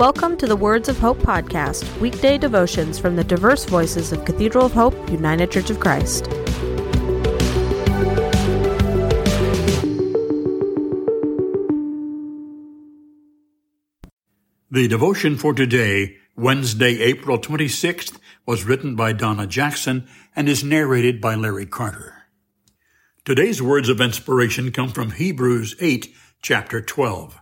Welcome to the Words of Hope podcast, weekday devotions from the diverse voices of Cathedral of Hope, United Church of Christ. The devotion for today, Wednesday, April 26th, was written by Donna Jackson and is narrated by Larry Carter. Today's words of inspiration come from Hebrews 8, chapter 12.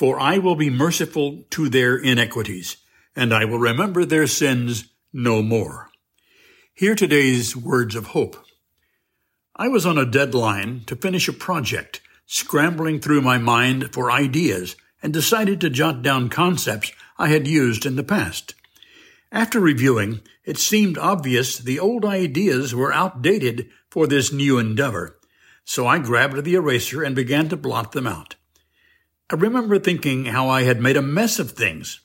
For I will be merciful to their iniquities, and I will remember their sins no more. Hear today's words of hope. I was on a deadline to finish a project, scrambling through my mind for ideas, and decided to jot down concepts I had used in the past. After reviewing, it seemed obvious the old ideas were outdated for this new endeavor, so I grabbed the eraser and began to blot them out. I remember thinking how I had made a mess of things.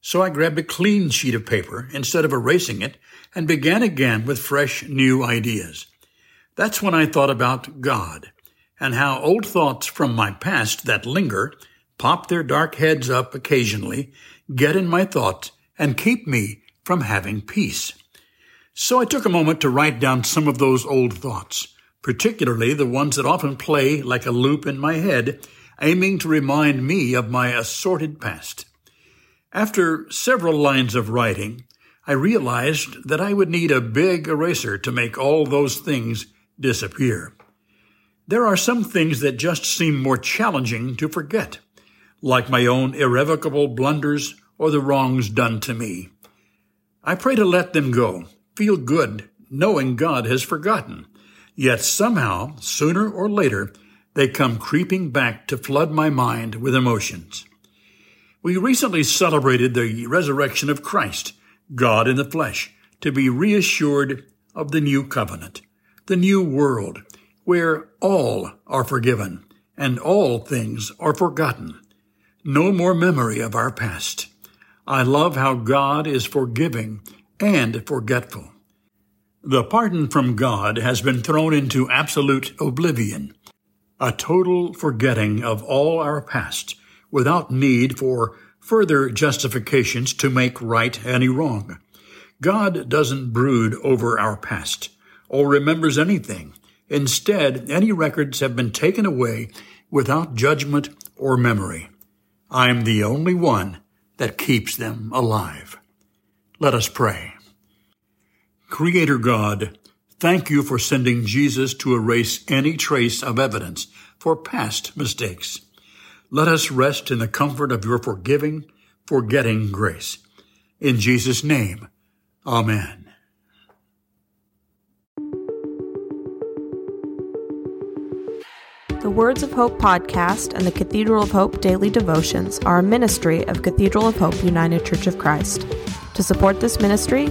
So I grabbed a clean sheet of paper instead of erasing it and began again with fresh new ideas. That's when I thought about God and how old thoughts from my past that linger, pop their dark heads up occasionally, get in my thoughts and keep me from having peace. So I took a moment to write down some of those old thoughts, particularly the ones that often play like a loop in my head aiming to remind me of my assorted past. After several lines of writing, I realized that I would need a big eraser to make all those things disappear. There are some things that just seem more challenging to forget, like my own irrevocable blunders or the wrongs done to me. I pray to let them go, feel good, knowing God has forgotten. Yet somehow, sooner or later, they come creeping back to flood my mind with emotions. We recently celebrated the resurrection of Christ, God in the flesh, to be reassured of the new covenant, the new world, where all are forgiven and all things are forgotten. No more memory of our past. I love how God is forgiving and forgetful. The pardon from God has been thrown into absolute oblivion a total forgetting of all our past without need for further justifications to make right any wrong. God doesn't brood over our past or remembers anything. Instead, any records have been taken away without judgment or memory. I'm the only one that keeps them alive. Let us pray. Creator God, Thank you for sending Jesus to erase any trace of evidence for past mistakes. Let us rest in the comfort of your forgiving, forgetting grace. In Jesus' name, Amen. The Words of Hope podcast and the Cathedral of Hope daily devotions are a ministry of Cathedral of Hope United Church of Christ. To support this ministry,